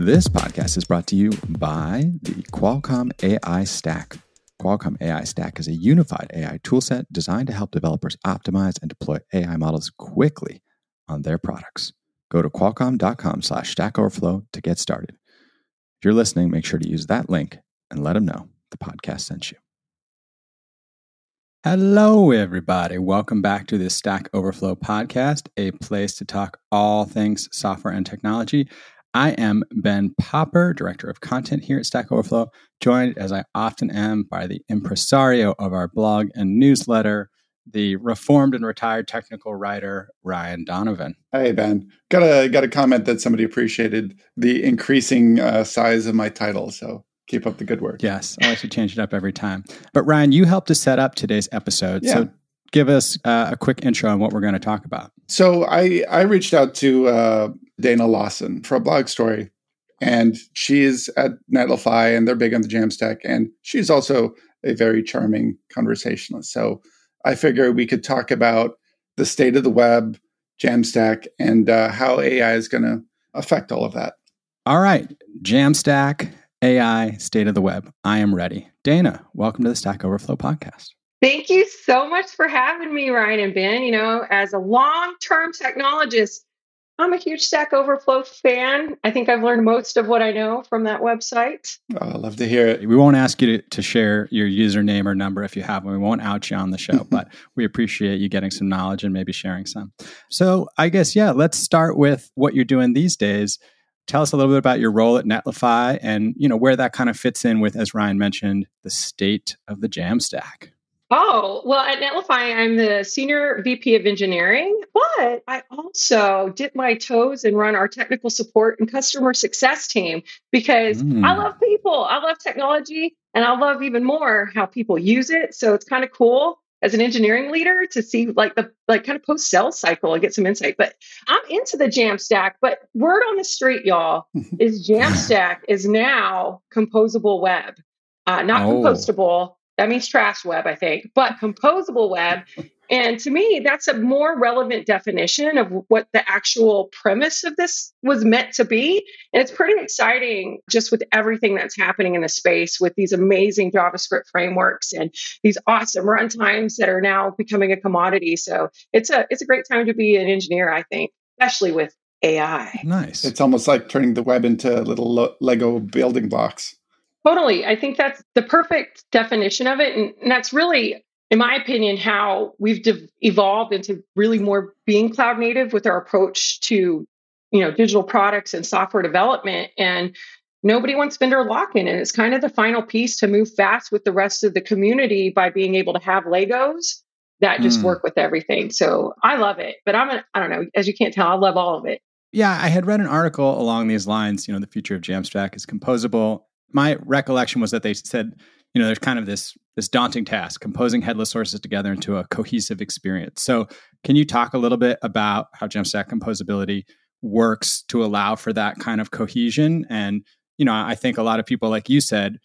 This podcast is brought to you by the Qualcomm AI Stack. Qualcomm AI Stack is a unified AI toolset designed to help developers optimize and deploy AI models quickly on their products. Go to qualcomm.com slash stack overflow to get started. If you're listening, make sure to use that link and let them know the podcast sent you. Hello, everybody. Welcome back to the Stack Overflow podcast, a place to talk all things software and technology. I am Ben Popper, Director of Content here at Stack Overflow, joined as I often am by the impresario of our blog and newsletter, the reformed and retired technical writer Ryan Donovan. Hey Ben, got a got a comment that somebody appreciated the increasing uh, size of my title, so keep up the good work. Yes, I like to change it up every time. But Ryan, you helped to set up today's episode, yeah. so give us uh, a quick intro on what we're going to talk about. So I I reached out to uh, Dana Lawson for a blog story. And she's at Netlify and they're big on the Jamstack. And she's also a very charming conversationalist. So I figure we could talk about the state of the web, Jamstack, and uh, how AI is going to affect all of that. All right. Jamstack, AI, state of the web. I am ready. Dana, welcome to the Stack Overflow podcast. Thank you so much for having me, Ryan and Ben. You know, as a long term technologist, I'm a huge Stack Overflow fan. I think I've learned most of what I know from that website. Oh, I love to hear it. We won't ask you to, to share your username or number if you have one. We won't out you on the show, but we appreciate you getting some knowledge and maybe sharing some. So, I guess, yeah, let's start with what you're doing these days. Tell us a little bit about your role at Netlify and, you know, where that kind of fits in with, as Ryan mentioned, the state of the Jamstack. Oh, well, at Netlify, I'm the senior VP of engineering, but I also dip my toes and run our technical support and customer success team because mm. I love people. I love technology and I love even more how people use it. So it's kind of cool as an engineering leader to see like the like kind of post sales cycle and get some insight. But I'm into the Jamstack, but word on the street, y'all, is Jamstack is now composable web. Uh, not oh. compostable, that means trash web, I think, but composable web. And to me, that's a more relevant definition of what the actual premise of this was meant to be. And it's pretty exciting just with everything that's happening in the space with these amazing JavaScript frameworks and these awesome runtimes that are now becoming a commodity. So it's a it's a great time to be an engineer, I think, especially with AI. Nice. It's almost like turning the web into little Lego building blocks. Totally. I think that's the perfect definition of it. And, and that's really, in my opinion, how we've de- evolved into really more being cloud native with our approach to, you know, digital products and software development. And nobody wants vendor lock-in. And it's kind of the final piece to move fast with the rest of the community by being able to have Legos that just mm. work with everything. So I love it. But I'm a, I don't know, as you can't tell, I love all of it. Yeah, I had read an article along these lines. You know, the future of Jamstack is composable my recollection was that they said, you know, there's kind of this this daunting task, composing headless sources together into a cohesive experience. So, can you talk a little bit about how Jamstack composability works to allow for that kind of cohesion? And you know, I think a lot of people, like you said,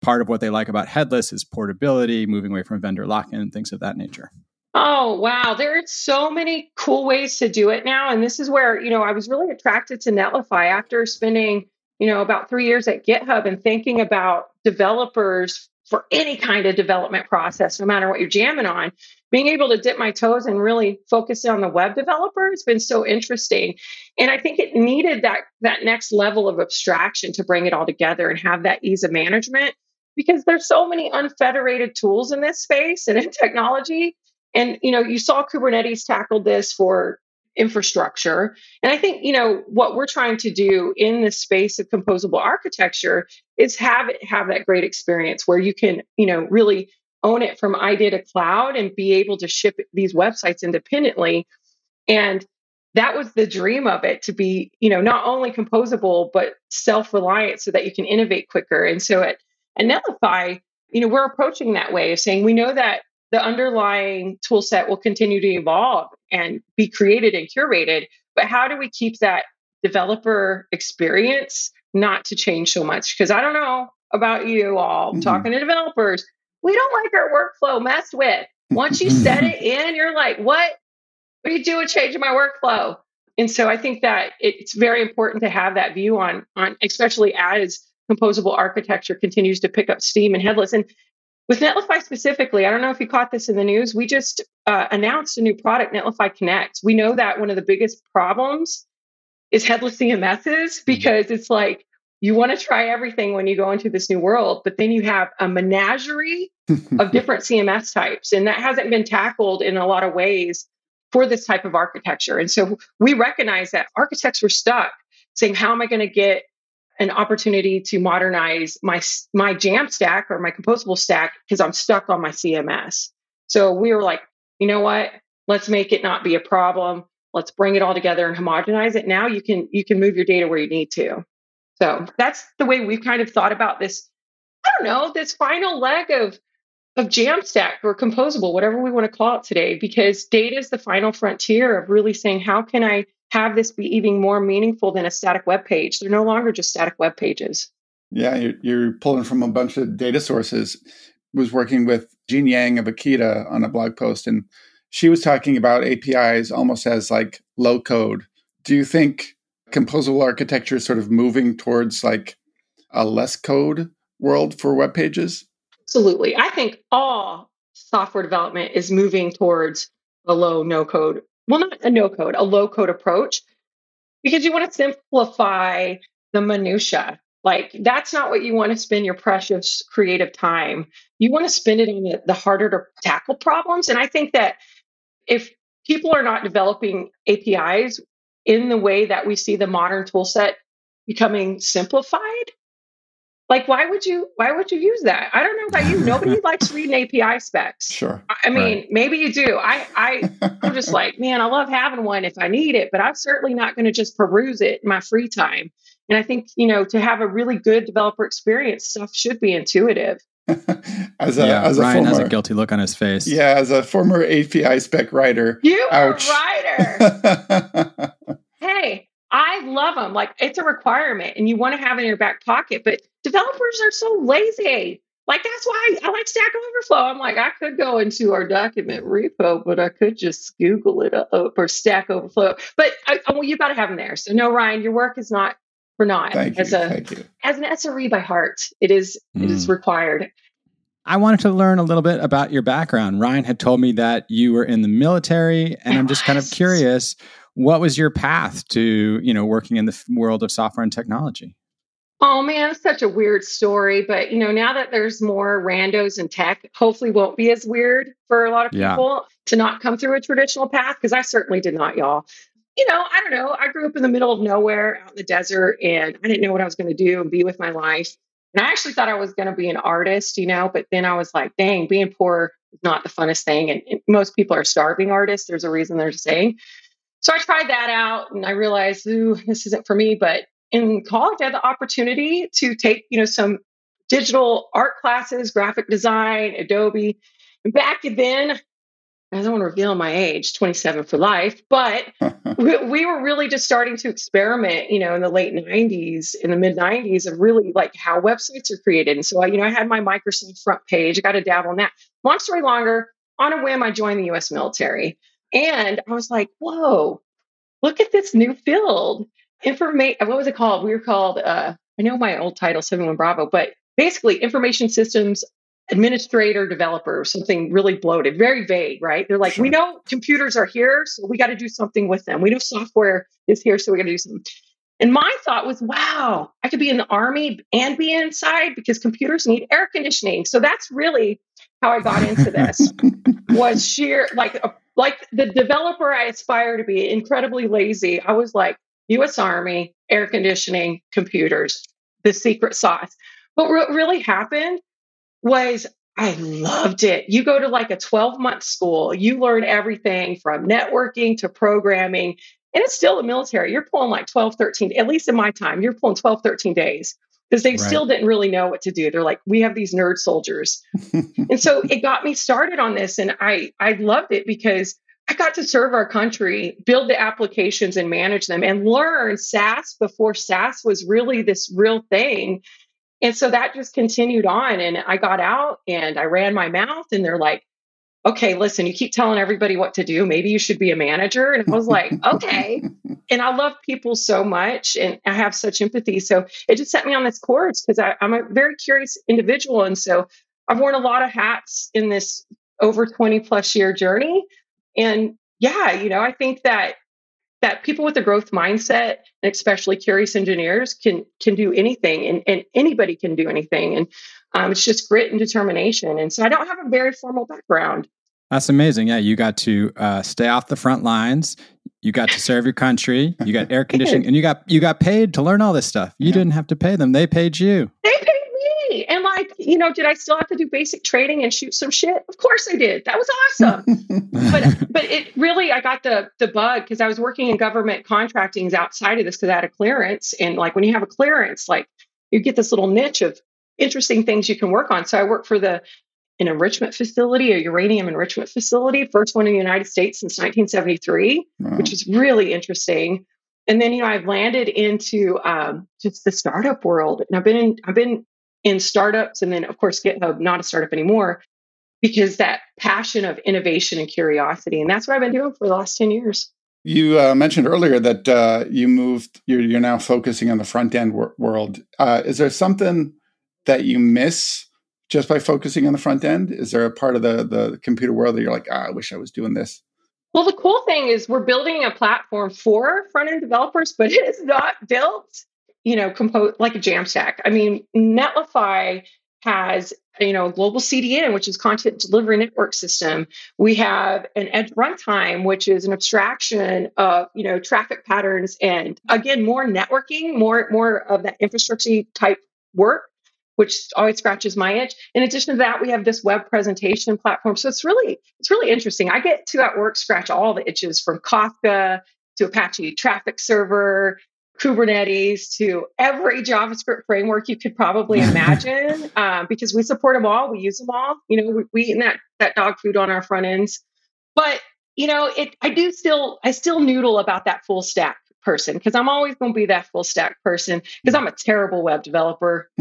part of what they like about headless is portability, moving away from vendor lock-in, things of that nature. Oh, wow. There are so many cool ways to do it now. And this is where, you know, I was really attracted to Netlify after spending you know, about three years at GitHub and thinking about developers for any kind of development process, no matter what you're jamming on, being able to dip my toes and really focus on the web developer has been so interesting. And I think it needed that that next level of abstraction to bring it all together and have that ease of management because there's so many unfederated tools in this space and in technology. And you know, you saw Kubernetes tackled this for infrastructure. And I think, you know, what we're trying to do in the space of composable architecture is have it have that great experience where you can, you know, really own it from idea to cloud and be able to ship these websites independently. And that was the dream of it to be, you know, not only composable, but self-reliant so that you can innovate quicker. And so at, at you know, we're approaching that way of saying we know that the underlying tool set will continue to evolve and be created and curated. But how do we keep that developer experience not to change so much? Because I don't know about you all, mm-hmm. talking to developers, we don't like our workflow messed with. Once you set it in, you're like, what? What are you doing changing my workflow? and so I think that it's very important to have that view on on especially as composable architecture continues to pick up steam and headless. And with Netlify specifically, I don't know if you caught this in the news. We just uh, announced a new product, Netlify Connect. We know that one of the biggest problems is headless CMSs because it's like you want to try everything when you go into this new world, but then you have a menagerie of different CMS types. And that hasn't been tackled in a lot of ways for this type of architecture. And so we recognize that architects were stuck saying, how am I going to get an opportunity to modernize my my Jamstack or my composable stack because I'm stuck on my CMS. So we were like, you know what? Let's make it not be a problem. Let's bring it all together and homogenize it. Now you can you can move your data where you need to. So that's the way we've kind of thought about this. I don't know this final leg of of Jamstack or composable, whatever we want to call it today, because data is the final frontier of really saying how can I have this be even more meaningful than a static web page. They're no longer just static web pages. Yeah, you're, you're pulling from a bunch of data sources. was working with Jean Yang of Akita on a blog post, and she was talking about APIs almost as like low code. Do you think composable architecture is sort of moving towards like a less code world for web pages? Absolutely. I think all software development is moving towards a low no code well, not a no code, a low code approach, because you want to simplify the minutia. Like that's not what you want to spend your precious creative time. You want to spend it on the, the harder to tackle problems. And I think that if people are not developing APIs in the way that we see the modern tool set becoming simplified, like why would you why would you use that i don't know about you nobody likes reading api specs sure i mean right. maybe you do i i i'm just like man i love having one if i need it but i'm certainly not going to just peruse it in my free time and i think you know to have a really good developer experience stuff should be intuitive as a yeah, as a Ryan former, has a guilty look on his face. Yeah, as a former API spec writer. You ouch. a writer. Hey, I love them. Like it's a requirement and you want to have it in your back pocket. But developers are so lazy. Like that's why I like Stack Overflow. I'm like, I could go into our document repo, but I could just Google it up or Stack Overflow. But I, well, you got to have them there. So no, Ryan, your work is not for naught. Thank as you. a Thank you. as an SRE by heart, it is mm. it is hmm. required. I wanted to learn a little bit about your background. Ryan had told me that you were in the military, and I'm just kind of curious, what was your path to you know working in the world of software and technology? Oh man, it's such a weird story. But you know, now that there's more randos in tech, hopefully won't be as weird for a lot of people yeah. to not come through a traditional path, because I certainly did not, y'all. You know, I don't know. I grew up in the middle of nowhere out in the desert and I didn't know what I was going to do and be with my life. And I actually thought I was going to be an artist, you know, but then I was like, dang, being poor is not the funnest thing. And, and most people are starving artists. There's a reason they're saying. So I tried that out and I realized, ooh, this isn't for me. But in college, I had the opportunity to take, you know, some digital art classes, graphic design, Adobe. And back then, I don't want to reveal my age, 27 for life, but uh-huh. we, we, were really just starting to experiment, you know, in the late 90s, in the mid 90s, of really like how websites are created. And so, I, you know, I had my Microsoft front page. I got to dabble in that. Long story longer, on a whim, I joined the US military. And I was like, whoa, look at this new field. Information what was it called? We were called uh, i know my old title 71 bravo but basically information systems administrator developer something really bloated very vague right? They're like sure. we know computers are here so we got to do something with them. We know software is here so we got to do something. And my thought was wow i could be in the army and be inside because computers need air conditioning. So that's really how i got into this was sheer like a, like the developer i aspire to be incredibly lazy i was like US Army, air conditioning, computers, the secret sauce. But what really happened was I loved it. You go to like a 12 month school, you learn everything from networking to programming, and it's still the military. You're pulling like 12, 13, at least in my time, you're pulling 12, 13 days because they right. still didn't really know what to do. They're like, we have these nerd soldiers. and so it got me started on this. And I, I loved it because I got to serve our country, build the applications and manage them and learn SaaS before SaaS was really this real thing. And so that just continued on. And I got out and I ran my mouth, and they're like, okay, listen, you keep telling everybody what to do. Maybe you should be a manager. And I was like, okay. And I love people so much and I have such empathy. So it just set me on this course because I'm a very curious individual. And so I've worn a lot of hats in this over 20 plus year journey. And yeah, you know, I think that that people with a growth mindset and especially curious engineers can can do anything and, and anybody can do anything and um, it's just grit and determination. And so i don't have a very formal background. That's amazing. Yeah you got to uh, stay off the front lines. You got to serve your country. You got air conditioning and you got you got paid to learn all this stuff. You yeah. didn't have to pay them. They paid you. They paid me. And like you know did i still have to do basic trading and shoot some shit? Of course i did. That was awesome. But but it really i got the the bug because i was working in government contractings outside of this because i had a clearance. And like when you have a clearance like you get this little niche of interesting things you can work on so i work for the an enrichment facility, a uranium enrichment facility, first one in the United States since 1973, wow. which is really interesting. And then, you know, I've landed into um, just the startup world, and I've been in, I've been in startups, and then of course GitHub, not a startup anymore, because that passion of innovation and curiosity, and that's what I've been doing for the last 10 years. You uh, mentioned earlier that uh, you moved. You're, you're, now focusing on the front end wor- world. Uh, is there something that you miss just by focusing on the front end? Is there a part of the the computer world that you're like, ah, I wish I was doing this? Well, the cool thing is we're building a platform for front end developers, but it is not built, you know, compose like a Jamstack. I mean, Netlify has you know global CDN, which is content delivery network system. We have an edge runtime, which is an abstraction of you know traffic patterns, and again more networking, more more of that infrastructure type work which always scratches my itch. In addition to that, we have this web presentation platform. So it's really, it's really interesting. I get to at work scratch all the itches from Kafka to Apache Traffic Server, Kubernetes to every JavaScript framework you could probably imagine, um, because we support them all. We use them all. You know, we, we eat that that dog food on our front ends. But you know, it I do still I still noodle about that full stack person because I'm always going to be that full stack person because I'm a terrible web developer.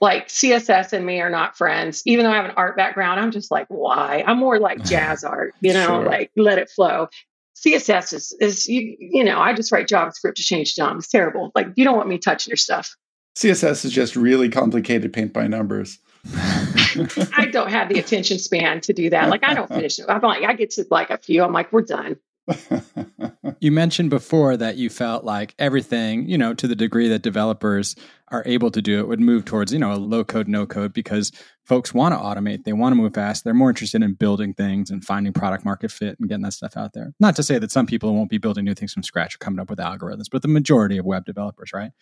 like CSS and me are not friends. Even though I have an art background, I'm just like, why? I'm more like jazz art, you know, sure. like let it flow. CSS is, is you, you know, I just write JavaScript to change DOM. It's terrible. Like you don't want me touching your stuff. CSS is just really complicated paint by numbers. I don't have the attention span to do that. Like I don't finish it. I'm like, I get to like a few. I'm like, we're done. You mentioned before that you felt like everything, you know, to the degree that developers are able to do it would move towards, you know, a low code, no code because folks want to automate. They want to move fast. They're more interested in building things and finding product market fit and getting that stuff out there. Not to say that some people won't be building new things from scratch or coming up with algorithms, but the majority of web developers, right?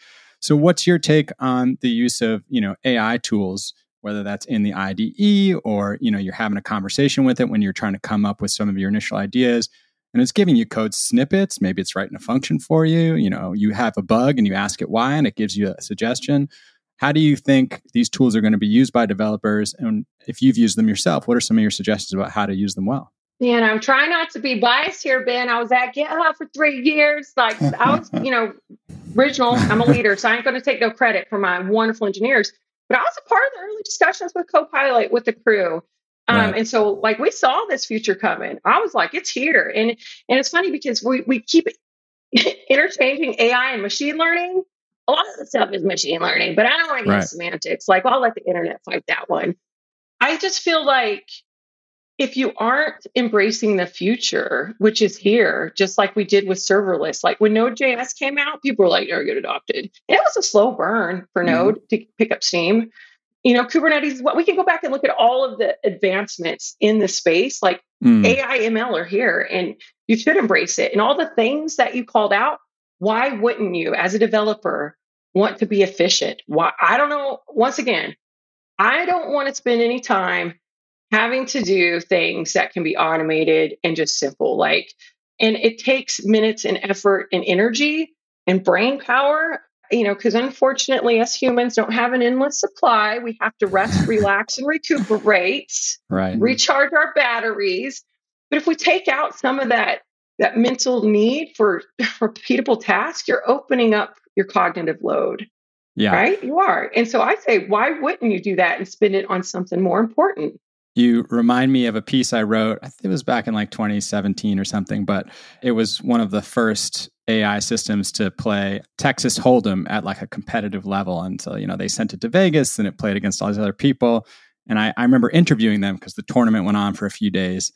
So what's your take on the use of, you know, AI tools whether that's in the IDE or you know you're having a conversation with it when you're trying to come up with some of your initial ideas and it's giving you code snippets. Maybe it's writing a function for you. You know, you have a bug and you ask it why, and it gives you a suggestion. How do you think these tools are going to be used by developers? And if you've used them yourself, what are some of your suggestions about how to use them well? And I'm trying not to be biased here, Ben. I was at GitHub for three years. Like I was, you know, original. I'm a leader, so I ain't going to take no credit for my wonderful engineers. But I was a part of the early discussions with Copilot with the crew. Um. And so, like, we saw this future coming. I was like, it's here. And and it's funny because we, we keep interchanging AI and machine learning. A lot of the stuff is machine learning, but I don't want to get right. semantics. Like, I'll let the internet fight that one. I just feel like if you aren't embracing the future, which is here, just like we did with serverless, like when Node.js came out, people were like, "You're get adopted." it was a slow burn for mm-hmm. Node to pick up steam you know kubernetes what we can go back and look at all of the advancements in the space like mm. ai ml are here and you should embrace it and all the things that you called out why wouldn't you as a developer want to be efficient why i don't know once again i don't want to spend any time having to do things that can be automated and just simple like and it takes minutes and effort and energy and brain power you know, because unfortunately, us humans don't have an endless supply. We have to rest, relax, and recuperate, right? Recharge our batteries. But if we take out some of that that mental need for repeatable tasks, you're opening up your cognitive load. Yeah. Right? You are. And so I say, why wouldn't you do that and spend it on something more important? You remind me of a piece I wrote. I think it was back in like 2017 or something, but it was one of the first AI systems to play Texas Hold'em at like a competitive level. And so, you know, they sent it to Vegas and it played against all these other people. And I, I remember interviewing them because the tournament went on for a few days.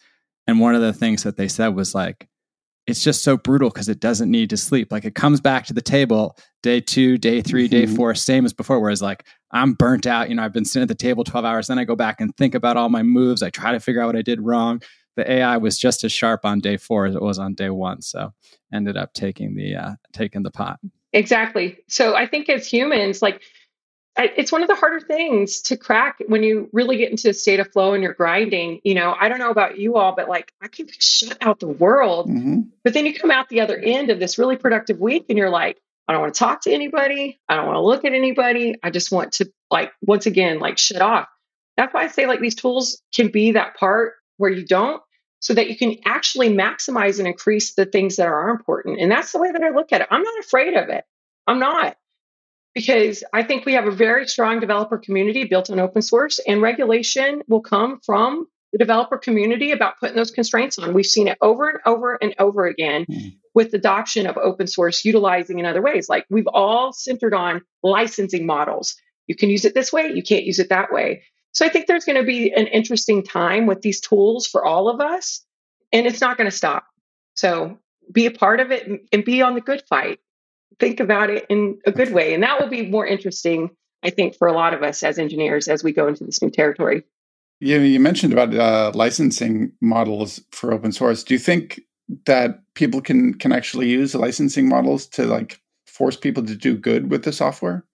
And one of the things that they said was like, it's just so brutal because it doesn't need to sleep. Like it comes back to the table day two, day 3 mm-hmm. day four, same as before. Whereas like I'm burnt out. You know, I've been sitting at the table 12 hours. Then I go back and think about all my moves. I try to figure out what I did wrong. The AI was just as sharp on day four as it was on day one. So ended up taking the uh, taking the pot. Exactly. So I think as humans, like it's one of the harder things to crack when you really get into a state of flow and you're grinding. You know, I don't know about you all, but like I can shut out the world. Mm-hmm. But then you come out the other end of this really productive week and you're like, I don't want to talk to anybody. I don't want to look at anybody. I just want to like once again like shut off. That's why I say like these tools can be that part where you don't so that you can actually maximize and increase the things that are important. And that's the way that I look at it. I'm not afraid of it. I'm not because I think we have a very strong developer community built on open source, and regulation will come from the developer community about putting those constraints on. We've seen it over and over and over again mm. with adoption of open source, utilizing in other ways. Like we've all centered on licensing models. You can use it this way, you can't use it that way. So I think there's going to be an interesting time with these tools for all of us, and it's not going to stop. So be a part of it and be on the good fight think about it in a good way. And that will be more interesting, I think, for a lot of us as engineers as we go into this new territory. Yeah, you mentioned about uh, licensing models for open source. Do you think that people can can actually use licensing models to like force people to do good with the software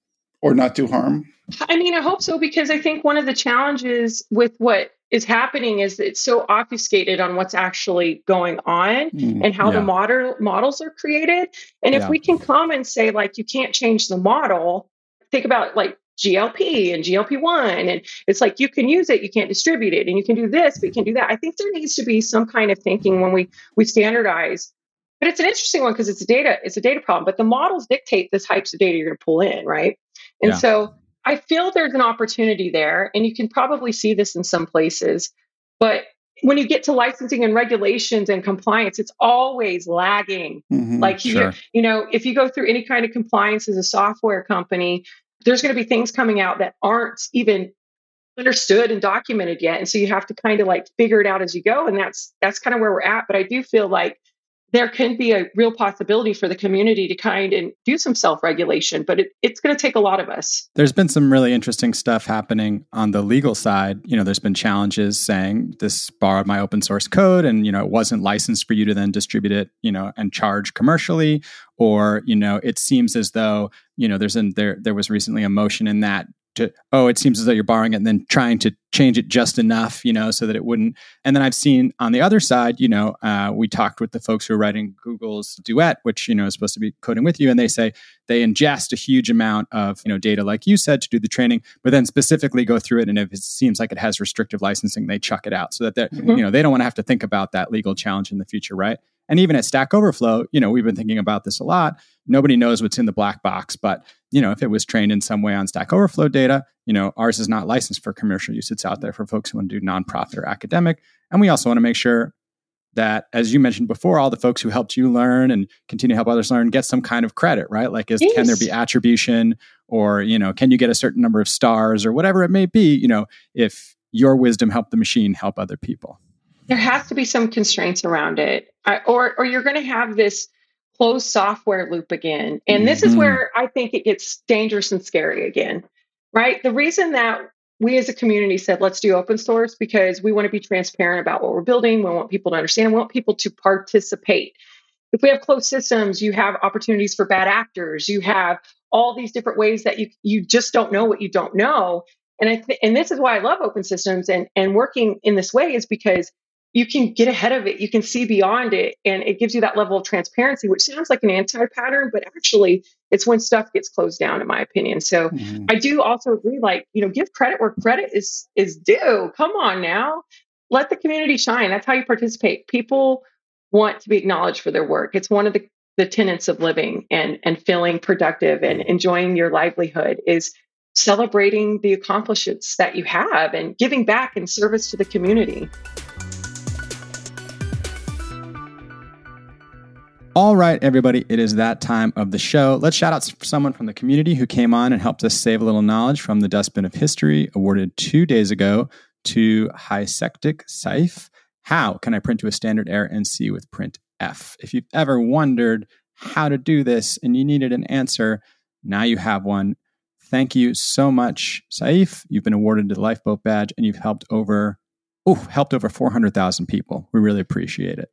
or not do harm? I mean, I hope so because I think one of the challenges with what is happening is it's so obfuscated on what's actually going on mm, and how yeah. the model models are created. And if we can come and say like you can't change the model, think about like GLP and GLP-1 and it's like you can use it, you can't distribute it and you can do this, but you can do that. I think there needs to be some kind of thinking when we we standardize. But it's an interesting one because it's a data it's a data problem, but the models dictate the types of data you're going to pull in, right? And yeah. so I feel there's an opportunity there, and you can probably see this in some places. But when you get to licensing and regulations and compliance, it's always lagging. Mm-hmm, like sure. you know, if you go through any kind of compliance as a software company, there's going to be things coming out that aren't even understood and documented yet, and so you have to kind of like figure it out as you go. And that's that's kind of where we're at. But I do feel like there can be a real possibility for the community to kind and do some self-regulation but it, it's going to take a lot of us. There's been some really interesting stuff happening on the legal side. You know there's been challenges saying this borrowed my open source code and you know it wasn't licensed for you to then distribute it you know and charge commercially. Or you know it seems as though you know there's an there there was recently a motion in that to oh it seems as though you're borrowing it and then trying to change it just enough you know so that it wouldn't and then i've seen on the other side you know uh, we talked with the folks who are writing google's duet which you know is supposed to be coding with you and they say they ingest a huge amount of you know data like you said to do the training but then specifically go through it and if it seems like it has restrictive licensing they chuck it out so that mm-hmm. you know they don't want to have to think about that legal challenge in the future right and even at Stack Overflow, you know, we've been thinking about this a lot. Nobody knows what's in the black box, but you know, if it was trained in some way on Stack Overflow data, you know, ours is not licensed for commercial use. It's out there for folks who want to do nonprofit or academic. And we also want to make sure that, as you mentioned before, all the folks who helped you learn and continue to help others learn get some kind of credit, right? Like, is, yes. can there be attribution, or you know, can you get a certain number of stars, or whatever it may be? You know, if your wisdom helped the machine help other people there has to be some constraints around it. Or or you're going to have this closed software loop again. And mm-hmm. this is mm-hmm. where i think it gets dangerous and scary again right? The reason that we as a community said let's do open source because we want to be transparent about what we're building. We want people to understand. We want people to participate. If we have closed systems you have opportunities for bad actors. You have all these different ways that you you just don't know what you don't know. And I th- and this is why I love open systems and and working in this way is because you can get ahead of it. You can see beyond it. And it gives you that level of transparency, which sounds like an anti pattern, but actually it's when stuff gets closed down, in my opinion. So mm-hmm. I do also agree, like, you know, give credit where credit is is due. Come on now. Let the community shine. That's how you participate. People want to be acknowledged for their work. It's one of the, the tenets of living and and feeling productive and enjoying your livelihood is celebrating the accomplishments that you have and giving back in service to the community. All right, everybody, it is that time of the show. Let's shout out someone from the community who came on and helped us save a little knowledge from the Dustbin of History, awarded two days ago to hasectic Saif. How can I print to a standard error in C with print F? If you've ever wondered how to do this and you needed an answer, now you have one. Thank you so much, Saif. You've been awarded the Lifeboat Badge and you've helped over, oh, helped over 400,000 people. We really appreciate it.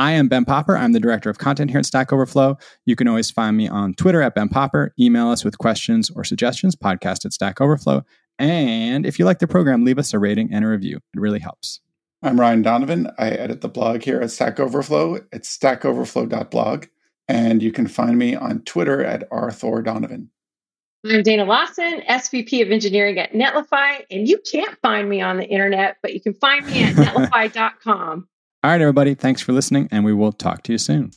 I am Ben Popper. I'm the director of content here at Stack Overflow. You can always find me on Twitter at Ben Popper. Email us with questions or suggestions, podcast at Stack Overflow. And if you like the program, leave us a rating and a review. It really helps. I'm Ryan Donovan. I edit the blog here at Stack Overflow. It's stackoverflow.blog. And you can find me on Twitter at rthordonovan. I'm Dana Lawson, SVP of Engineering at Netlify. And you can't find me on the internet, but you can find me at netlify.com. All right, everybody. Thanks for listening, and we will talk to you soon.